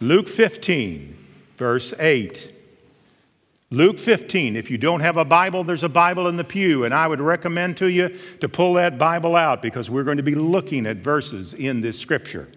Luke 15, verse 8. Luke 15. If you don't have a Bible, there's a Bible in the pew, and I would recommend to you to pull that Bible out because we're going to be looking at verses in this scripture.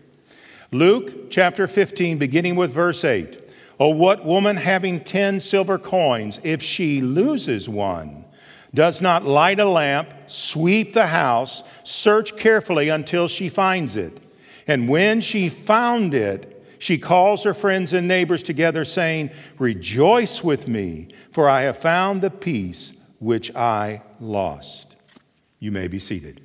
Luke chapter 15, beginning with verse 8. Oh, what woman having 10 silver coins, if she loses one, does not light a lamp, sweep the house, search carefully until she finds it? And when she found it, she calls her friends and neighbors together, saying, Rejoice with me, for I have found the piece which I lost. You may be seated.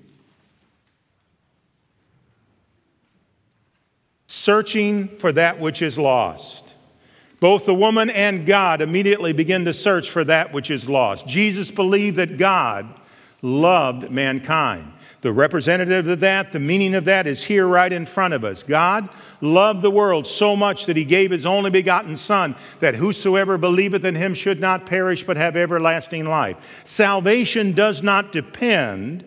Searching for that which is lost. Both the woman and God immediately begin to search for that which is lost. Jesus believed that God loved mankind. The representative of that, the meaning of that is here right in front of us. God loved the world so much that he gave his only begotten Son, that whosoever believeth in him should not perish but have everlasting life. Salvation does not depend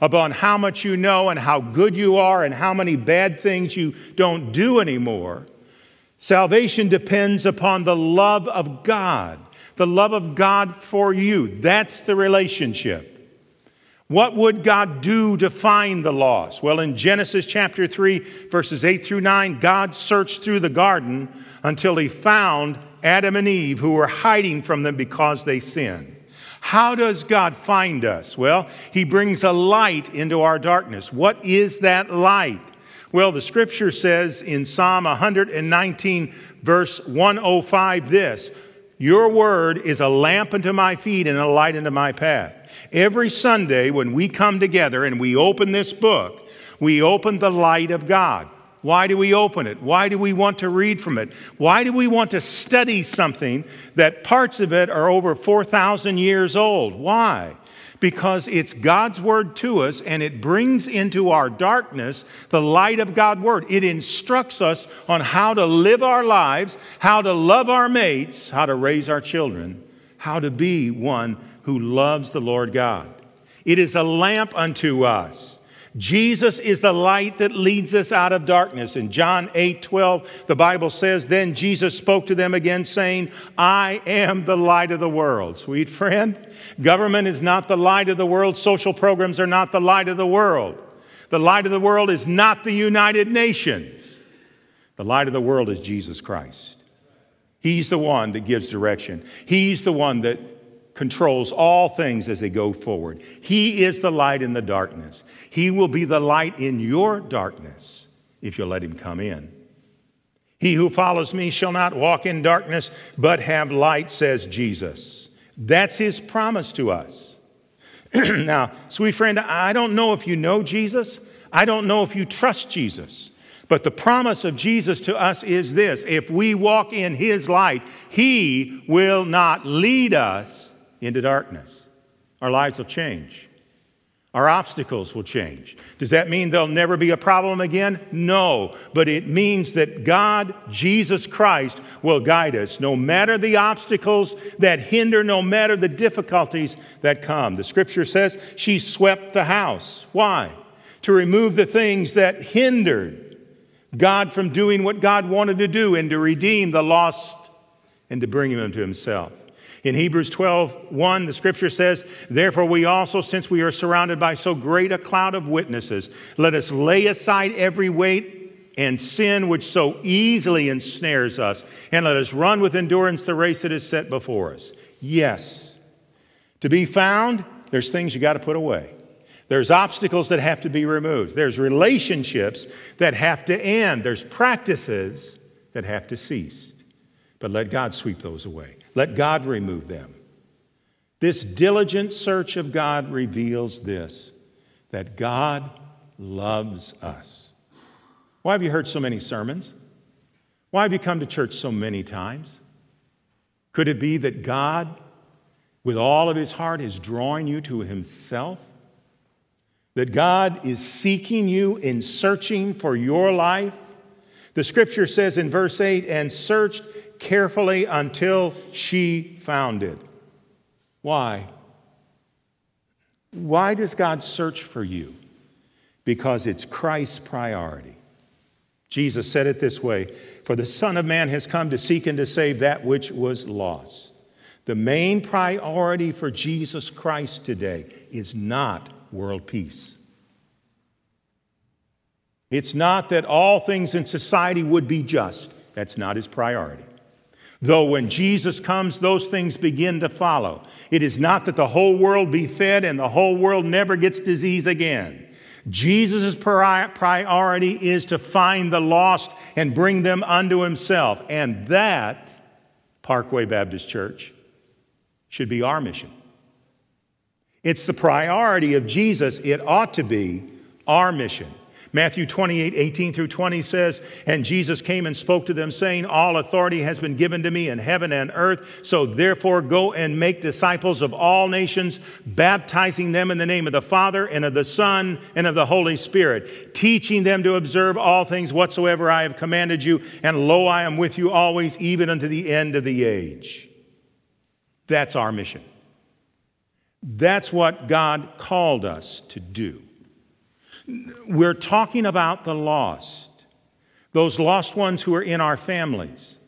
upon how much you know and how good you are and how many bad things you don't do anymore. Salvation depends upon the love of God, the love of God for you. That's the relationship. What would God do to find the lost? Well, in Genesis chapter 3, verses 8 through 9, God searched through the garden until he found Adam and Eve who were hiding from them because they sinned. How does God find us? Well, he brings a light into our darkness. What is that light? Well, the scripture says in Psalm 119, verse 105, this Your word is a lamp unto my feet and a light unto my path. Every Sunday, when we come together and we open this book, we open the light of God. Why do we open it? Why do we want to read from it? Why do we want to study something that parts of it are over 4,000 years old? Why? Because it's God's word to us and it brings into our darkness the light of God's word. It instructs us on how to live our lives, how to love our mates, how to raise our children, how to be one who loves the Lord God. It is a lamp unto us. Jesus is the light that leads us out of darkness. In John 8 12, the Bible says, Then Jesus spoke to them again, saying, I am the light of the world. Sweet friend, government is not the light of the world, social programs are not the light of the world. The light of the world is not the United Nations. The light of the world is Jesus Christ. He's the one that gives direction, He's the one that controls all things as they go forward. He is the light in the darkness. He will be the light in your darkness if you'll let him come in. He who follows me shall not walk in darkness, but have light, says Jesus. That's his promise to us. now, sweet friend, I don't know if you know Jesus. I don't know if you trust Jesus. But the promise of Jesus to us is this if we walk in his light, he will not lead us into darkness. Our lives will change. Our obstacles will change. Does that mean there'll never be a problem again? No. But it means that God, Jesus Christ, will guide us no matter the obstacles that hinder, no matter the difficulties that come. The scripture says she swept the house. Why? To remove the things that hindered God from doing what God wanted to do and to redeem the lost and to bring them to himself. In Hebrews 12, 1, the scripture says, Therefore, we also, since we are surrounded by so great a cloud of witnesses, let us lay aside every weight and sin which so easily ensnares us, and let us run with endurance the race that is set before us. Yes, to be found, there's things you got to put away. There's obstacles that have to be removed. There's relationships that have to end. There's practices that have to cease. But let God sweep those away. Let God remove them. This diligent search of God reveals this that God loves us. Why have you heard so many sermons? Why have you come to church so many times? Could it be that God, with all of his heart, is drawing you to himself? That God is seeking you in searching for your life? The scripture says in verse 8, and searched carefully until she found it. Why? Why does God search for you? Because it's Christ's priority. Jesus said it this way For the Son of Man has come to seek and to save that which was lost. The main priority for Jesus Christ today is not world peace. It's not that all things in society would be just. That's not his priority. Though when Jesus comes, those things begin to follow. It is not that the whole world be fed and the whole world never gets disease again. Jesus' priority is to find the lost and bring them unto himself. And that, Parkway Baptist Church, should be our mission. It's the priority of Jesus. It ought to be our mission. Matthew 28, 18 through 20 says, And Jesus came and spoke to them, saying, All authority has been given to me in heaven and earth. So therefore go and make disciples of all nations, baptizing them in the name of the Father and of the Son and of the Holy Spirit, teaching them to observe all things whatsoever I have commanded you. And lo, I am with you always, even unto the end of the age. That's our mission. That's what God called us to do. We're talking about the lost, those lost ones who are in our families,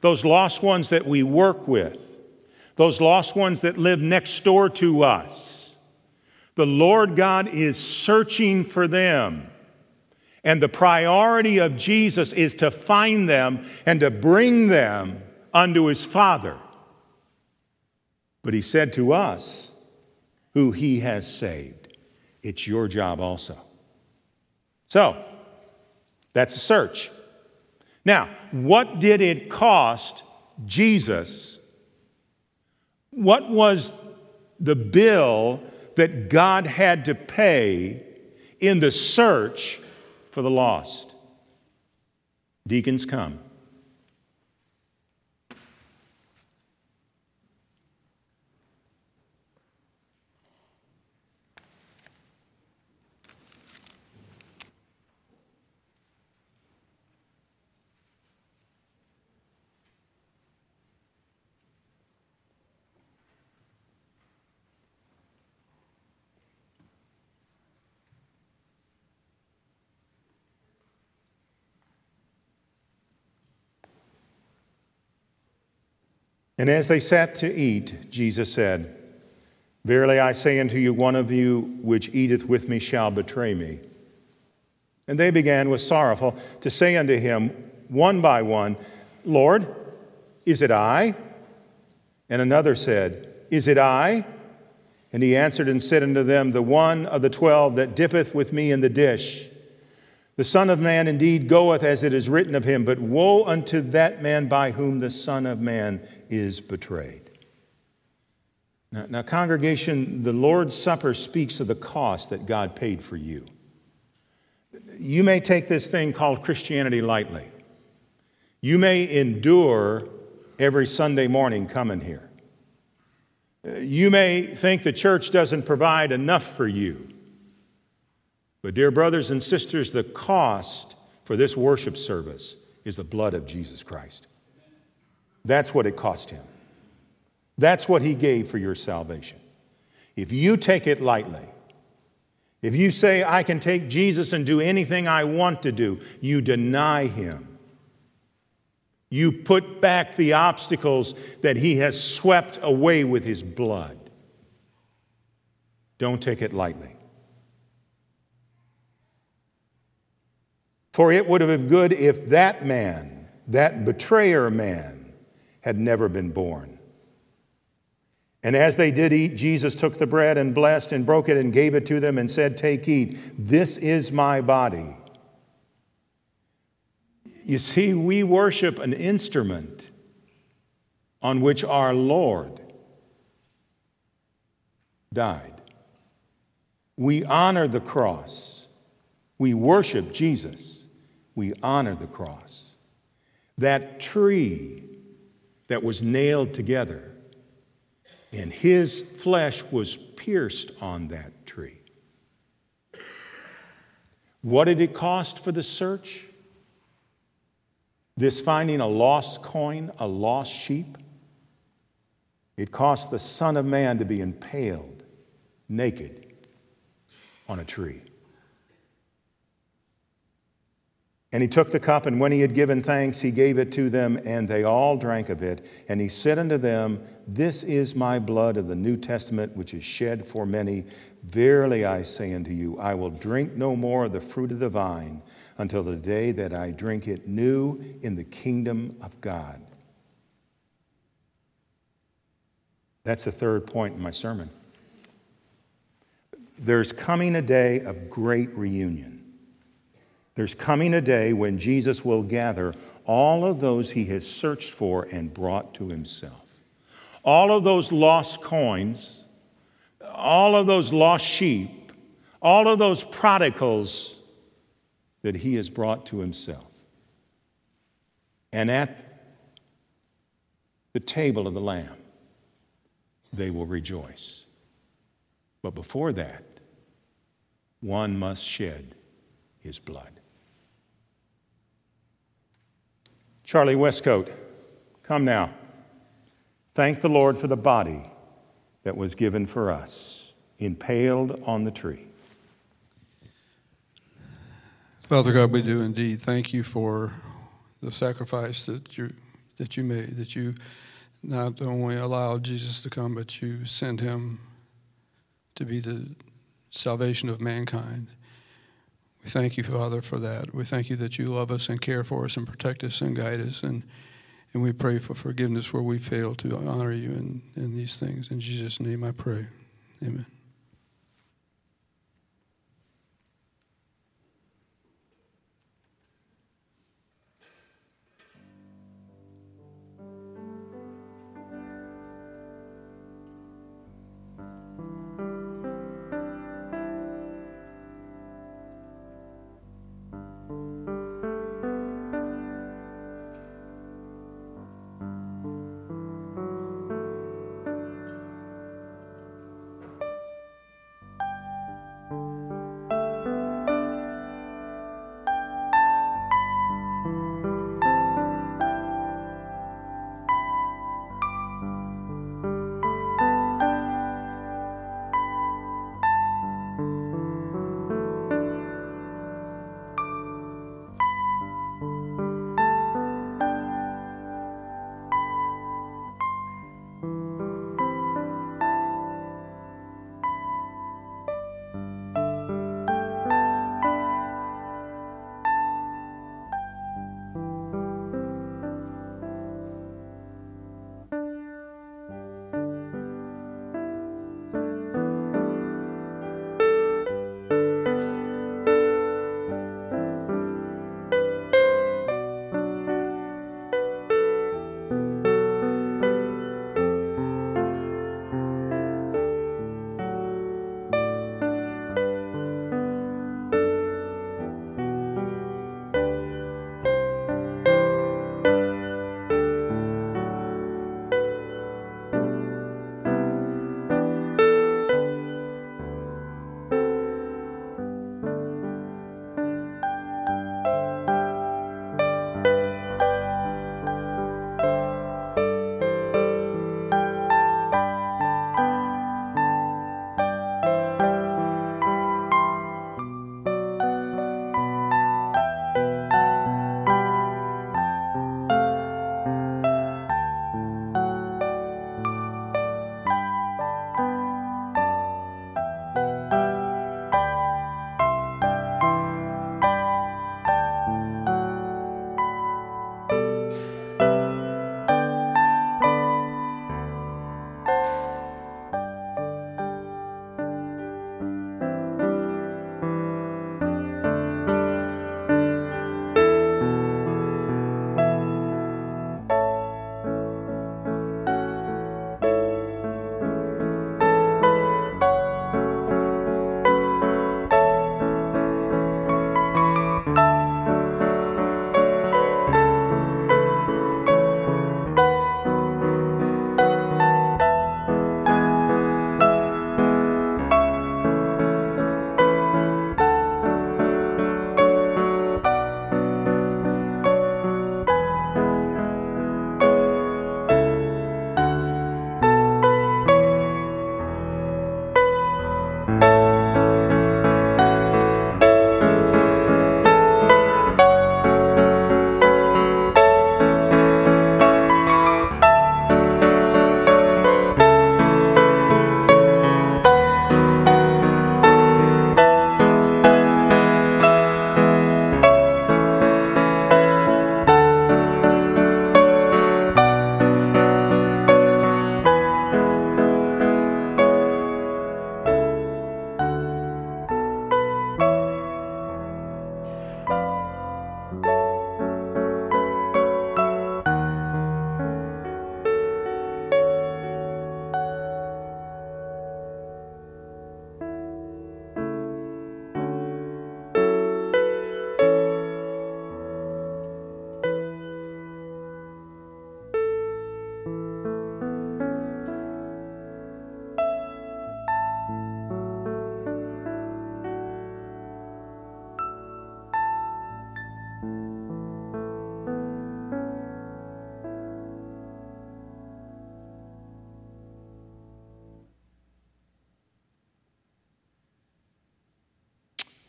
those lost ones that we work with, those lost ones that live next door to us. The Lord God is searching for them. And the priority of Jesus is to find them and to bring them unto his Father. But he said to us, who he has saved, it's your job also. So, that's a search. Now, what did it cost Jesus? What was the bill that God had to pay in the search for the lost? Deacons come. And as they sat to eat, Jesus said, Verily I say unto you, one of you which eateth with me shall betray me. And they began with sorrowful to say unto him, one by one, Lord, is it I? And another said, Is it I? And he answered and said unto them, The one of the twelve that dippeth with me in the dish. The Son of Man indeed goeth as it is written of him, but woe unto that man by whom the Son of Man is betrayed. Now, now, congregation, the Lord's Supper speaks of the cost that God paid for you. You may take this thing called Christianity lightly. You may endure every Sunday morning coming here. You may think the church doesn't provide enough for you. But, dear brothers and sisters, the cost for this worship service is the blood of Jesus Christ. That's what it cost him. That's what he gave for your salvation. If you take it lightly, if you say, I can take Jesus and do anything I want to do, you deny him. You put back the obstacles that he has swept away with his blood. Don't take it lightly. For it would have been good if that man, that betrayer man, had never been born. And as they did eat, Jesus took the bread and blessed and broke it and gave it to them and said, Take, eat. This is my body. You see, we worship an instrument on which our Lord died. We honor the cross. We worship Jesus we honor the cross. That tree that was nailed together, and his flesh was pierced on that tree. What did it cost for the search? This finding a lost coin, a lost sheep? It cost the Son of Man to be impaled naked on a tree. And he took the cup, and when he had given thanks, he gave it to them, and they all drank of it. And he said unto them, This is my blood of the New Testament, which is shed for many. Verily I say unto you, I will drink no more of the fruit of the vine until the day that I drink it new in the kingdom of God. That's the third point in my sermon. There's coming a day of great reunion. There's coming a day when Jesus will gather all of those he has searched for and brought to himself. All of those lost coins, all of those lost sheep, all of those prodigals that he has brought to himself. And at the table of the Lamb, they will rejoice. But before that, one must shed his blood. Charlie Westcoat, come now. Thank the Lord for the body that was given for us, impaled on the tree. Father God, we do indeed thank you for the sacrifice that you that you made, that you not only allowed Jesus to come, but you sent him to be the salvation of mankind. We thank you, Father, for that. We thank you that you love us and care for us and protect us and guide us. And, and we pray for forgiveness where we fail to honor you in, in these things. In Jesus' name I pray. Amen.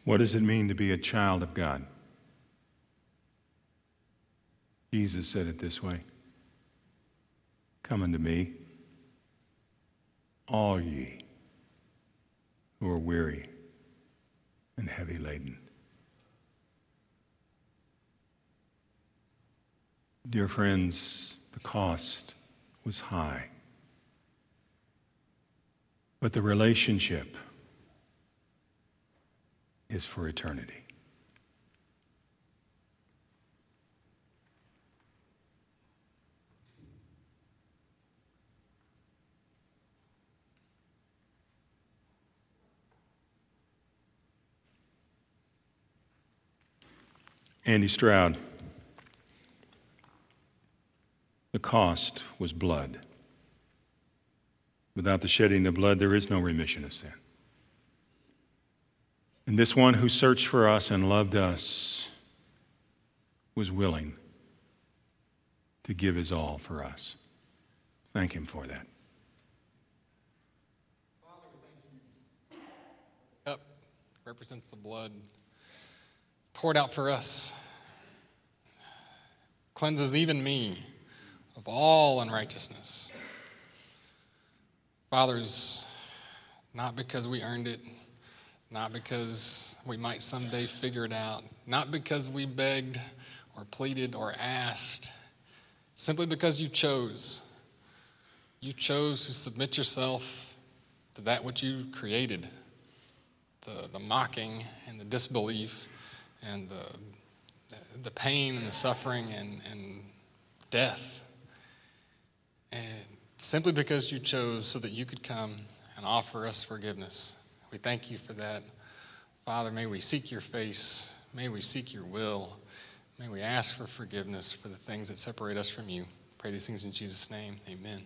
What does it mean to be a child of God? Jesus said it this way Come unto me, all ye who are weary and heavy laden. Dear friends, the cost was high. But the relationship is for eternity. Andy Stroud. The cost was blood. Without the shedding of blood, there is no remission of sin. And this one who searched for us and loved us was willing to give his all for us. Thank him for that. Cup represents the blood poured out for us, cleanses even me of all unrighteousness. Fathers, not because we earned it, not because we might someday figure it out, not because we begged or pleaded or asked, simply because you chose. You chose to submit yourself to that which you created the, the mocking and the disbelief and the, the pain and the suffering and, and death. And simply because you chose so that you could come and offer us forgiveness. We thank you for that. Father, may we seek your face. May we seek your will. May we ask for forgiveness for the things that separate us from you. Pray these things in Jesus' name. Amen.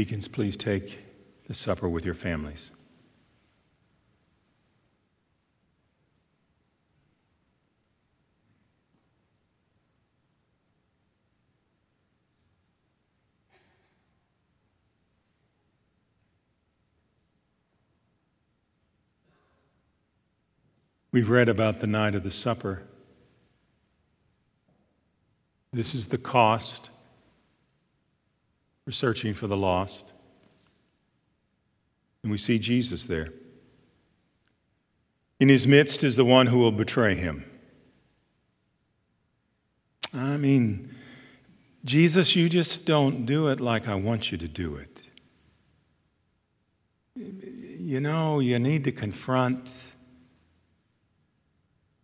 Deacons, please take the supper with your families. We've read about the night of the supper. This is the cost for searching for the lost. And we see Jesus there. In his midst is the one who will betray him. I mean, Jesus, you just don't do it like I want you to do it. You know, you need to confront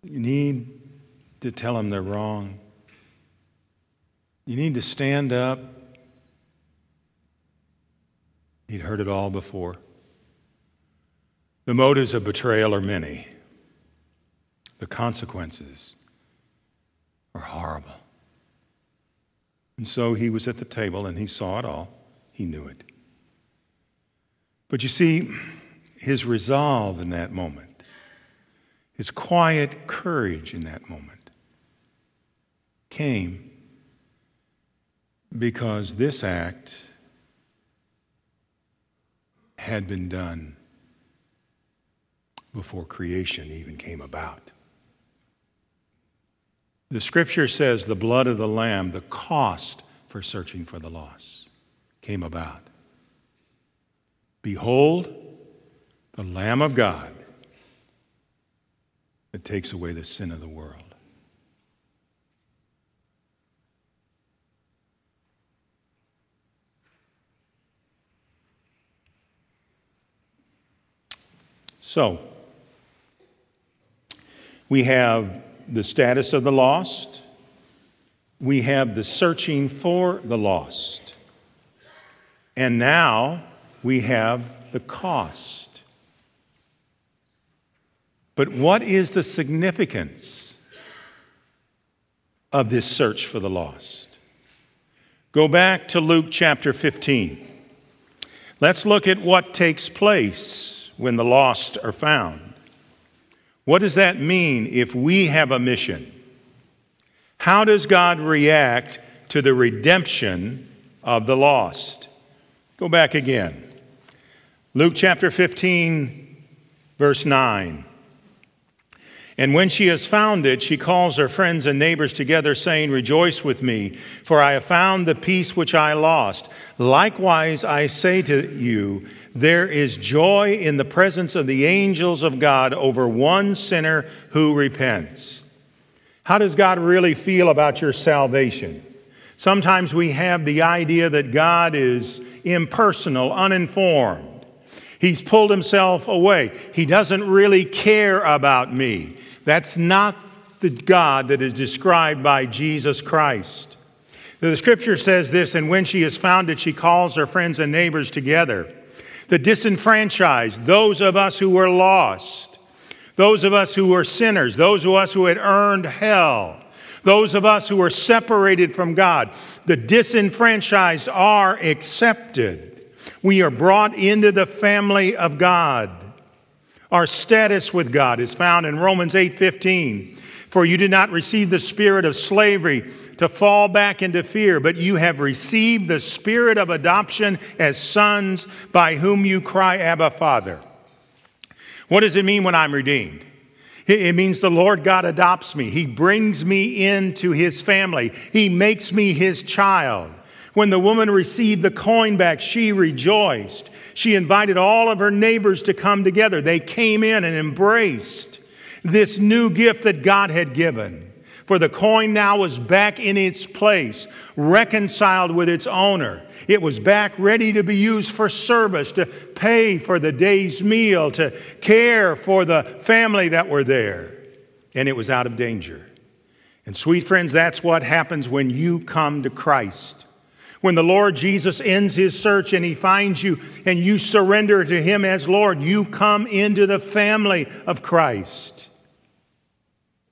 you need to tell them they're wrong. You need to stand up. He'd heard it all before. The motives of betrayal are many, the consequences are horrible. And so he was at the table and he saw it all. He knew it. But you see, his resolve in that moment his quiet courage in that moment came because this act had been done before creation even came about. The scripture says the blood of the Lamb, the cost for searching for the lost, came about. Behold, the Lamb of God that takes away the sin of the world. So, we have the status of the lost, we have the searching for the lost, and now we have the cost. But what is the significance of this search for the lost? Go back to Luke chapter 15. Let's look at what takes place when the lost are found. What does that mean if we have a mission? How does God react to the redemption of the lost? Go back again. Luke chapter 15, verse 9. And when she has found it, she calls her friends and neighbors together, saying, Rejoice with me, for I have found the piece which I lost. Likewise, I say to you, there is joy in the presence of the angels of God over one sinner who repents. How does God really feel about your salvation? Sometimes we have the idea that God is impersonal, uninformed. He's pulled himself away. He doesn't really care about me. That's not the God that is described by Jesus Christ. The scripture says this, and when she has found it, she calls her friends and neighbors together. The disenfranchised, those of us who were lost, those of us who were sinners, those of us who had earned hell, those of us who were separated from God, the disenfranchised are accepted. We are brought into the family of God. Our status with God is found in Romans 8:15. For you did not receive the spirit of slavery to fall back into fear, but you have received the spirit of adoption as sons by whom you cry, Abba, Father. What does it mean when I'm redeemed? It means the Lord God adopts me. He brings me into his family. He makes me his child. When the woman received the coin back, she rejoiced. She invited all of her neighbors to come together. They came in and embraced this new gift that God had given. For the coin now was back in its place, reconciled with its owner. It was back ready to be used for service, to pay for the day's meal, to care for the family that were there. And it was out of danger. And, sweet friends, that's what happens when you come to Christ. When the Lord Jesus ends his search and he finds you and you surrender to him as Lord, you come into the family of Christ.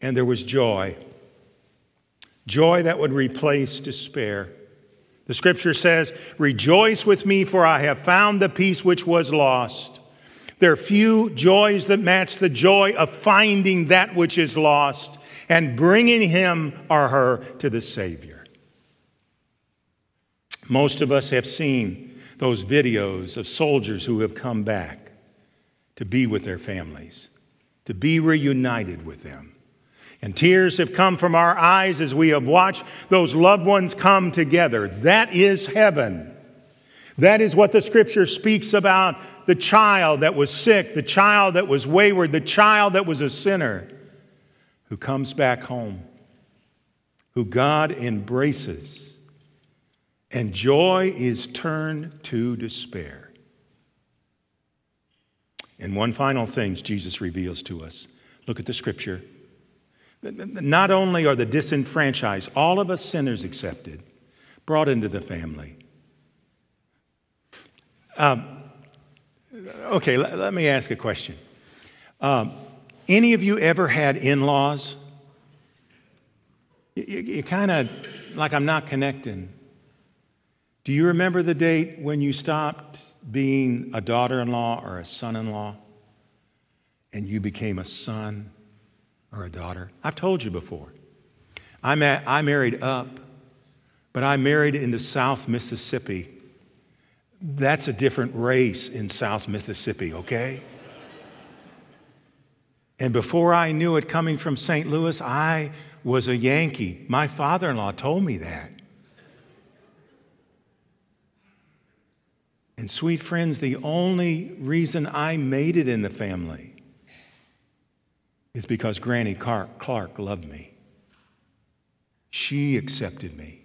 And there was joy. Joy that would replace despair. The scripture says, Rejoice with me, for I have found the piece which was lost. There are few joys that match the joy of finding that which is lost and bringing him or her to the Savior. Most of us have seen those videos of soldiers who have come back to be with their families, to be reunited with them. And tears have come from our eyes as we have watched those loved ones come together. That is heaven. That is what the scripture speaks about the child that was sick, the child that was wayward, the child that was a sinner who comes back home, who God embraces, and joy is turned to despair. And one final thing Jesus reveals to us look at the scripture. Not only are the disenfranchised, all of us sinners accepted, brought into the family. Um, okay, let, let, me ask a question. Um, any of you ever had in laws? You, you kind of like I'm not connecting. Do you remember the date when you stopped being a daughter in law or a son in law and you became a son or a daughter? I've told you before. I, I married up, but I married into South Mississippi. That's a different race in South Mississippi, okay? And before I knew it coming from St. Louis, I was a Yankee. My father in law told me that. And, sweet friends, the only reason I made it in the family is because Granny Clark loved me. She accepted me.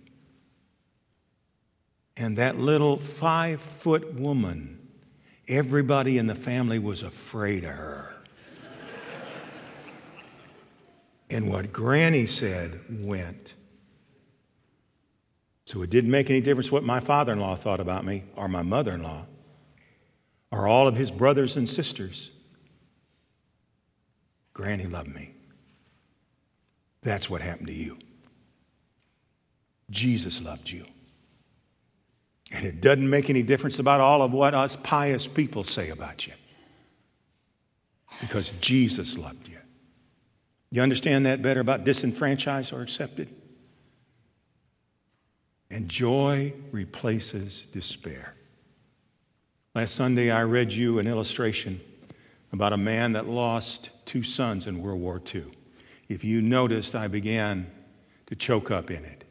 And that little five foot woman, everybody in the family was afraid of her. And what Granny said went. So it didn't make any difference what my father in law thought about me, or my mother in law, or all of his brothers and sisters. Granny loved me. That's what happened to you. Jesus loved you. And it doesn't make any difference about all of what us pious people say about you. Because Jesus loved you. You understand that better about disenfranchised or accepted? And joy replaces despair. Last Sunday, I read you an illustration about a man that lost two sons in World War II. If you noticed, I began to choke up in it.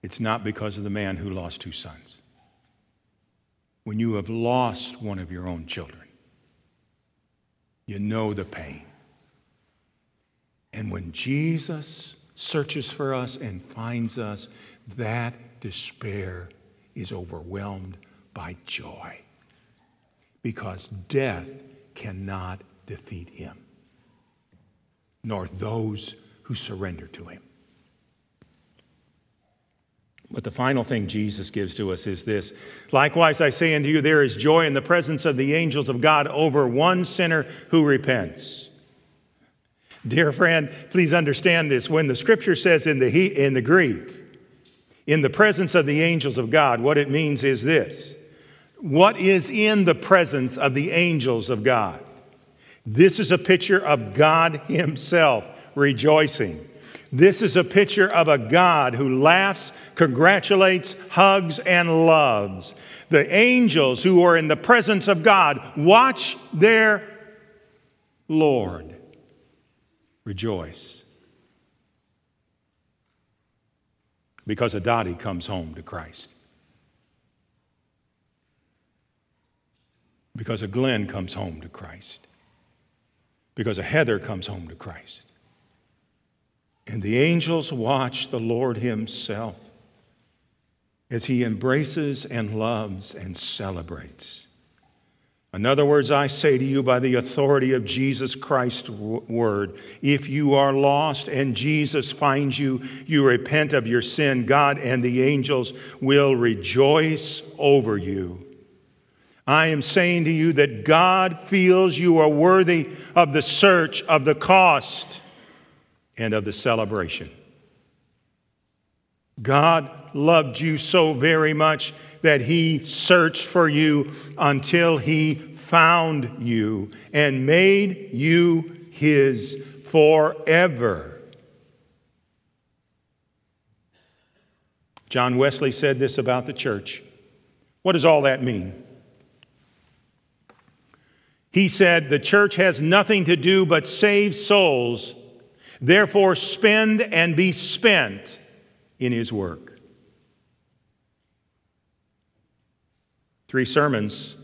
It's not because of the man who lost two sons. When you have lost one of your own children, you know the pain. And when Jesus searches for us and finds us, that despair is overwhelmed by joy because death cannot defeat him, nor those who surrender to him. But the final thing Jesus gives to us is this Likewise, I say unto you, there is joy in the presence of the angels of God over one sinner who repents. Dear friend, please understand this. When the scripture says in the, in the Greek, in the presence of the angels of God, what it means is this what is in the presence of the angels of God? This is a picture of God Himself rejoicing. This is a picture of a God who laughs, congratulates, hugs, and loves. The angels who are in the presence of God watch their Lord rejoice. Because a Dottie comes home to Christ. Because a Glenn comes home to Christ. Because a Heather comes home to Christ. And the angels watch the Lord Himself as He embraces and loves and celebrates. In other words, I say to you by the authority of Jesus Christ's word, if you are lost and Jesus finds you, you repent of your sin, God and the angels will rejoice over you. I am saying to you that God feels you are worthy of the search, of the cost, and of the celebration. God loved you so very much that he searched for you until he found you and made you his forever. John Wesley said this about the church. What does all that mean? He said, The church has nothing to do but save souls, therefore, spend and be spent in his work. Three sermons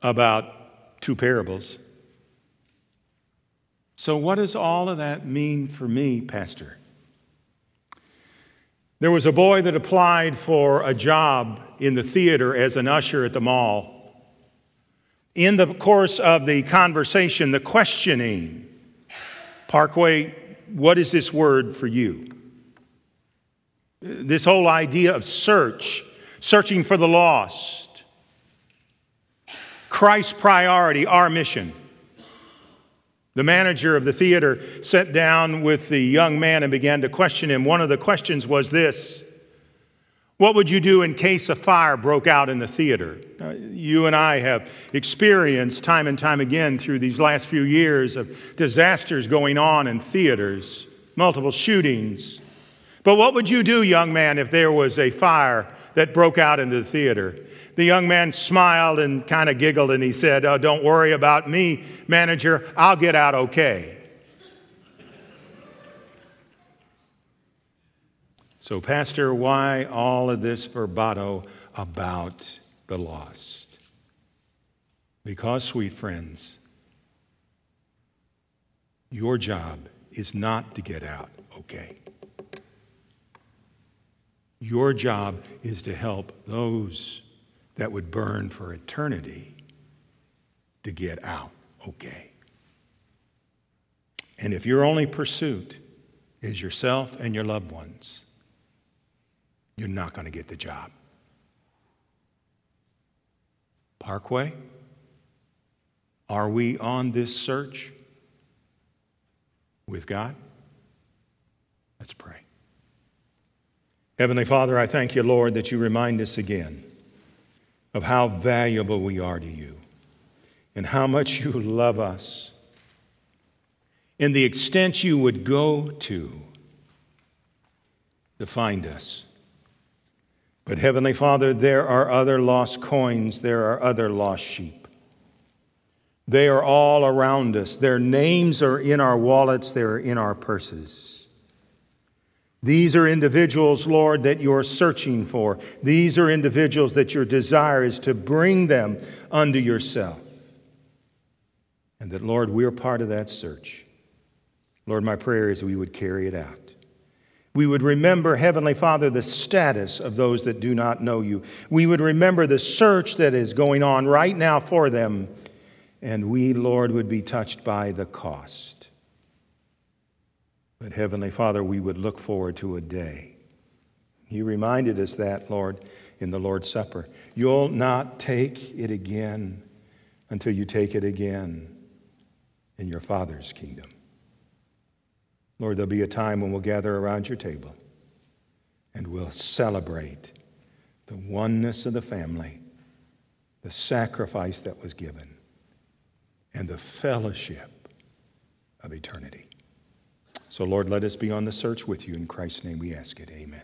about two parables. So, what does all of that mean for me, Pastor? There was a boy that applied for a job in the theater as an usher at the mall. In the course of the conversation, the questioning, Parkway, what is this word for you? This whole idea of search, searching for the lost. Christ's priority, our mission. The manager of the theater sat down with the young man and began to question him. One of the questions was this What would you do in case a fire broke out in the theater? Uh, you and I have experienced time and time again through these last few years of disasters going on in theaters, multiple shootings. But what would you do, young man, if there was a fire that broke out in the theater? The young man smiled and kind of giggled and he said, oh, Don't worry about me, manager. I'll get out okay. So, Pastor, why all of this verbato about the lost? Because, sweet friends, your job is not to get out okay. Your job is to help those that would burn for eternity to get out okay. And if your only pursuit is yourself and your loved ones, you're not going to get the job. Parkway, are we on this search with God? Let's pray. Heavenly Father, I thank you, Lord, that you remind us again of how valuable we are to you and how much you love us and the extent you would go to to find us. But, Heavenly Father, there are other lost coins, there are other lost sheep. They are all around us. Their names are in our wallets, they're in our purses. These are individuals, Lord, that you're searching for. These are individuals that your desire is to bring them unto yourself. And that, Lord, we're part of that search. Lord, my prayer is we would carry it out. We would remember, Heavenly Father, the status of those that do not know you. We would remember the search that is going on right now for them. And we, Lord, would be touched by the cost. But Heavenly Father, we would look forward to a day. You reminded us that, Lord, in the Lord's Supper. You'll not take it again until you take it again in your Father's kingdom. Lord, there'll be a time when we'll gather around your table and we'll celebrate the oneness of the family, the sacrifice that was given, and the fellowship of eternity. So, Lord, let us be on the search with you. In Christ's name we ask it. Amen.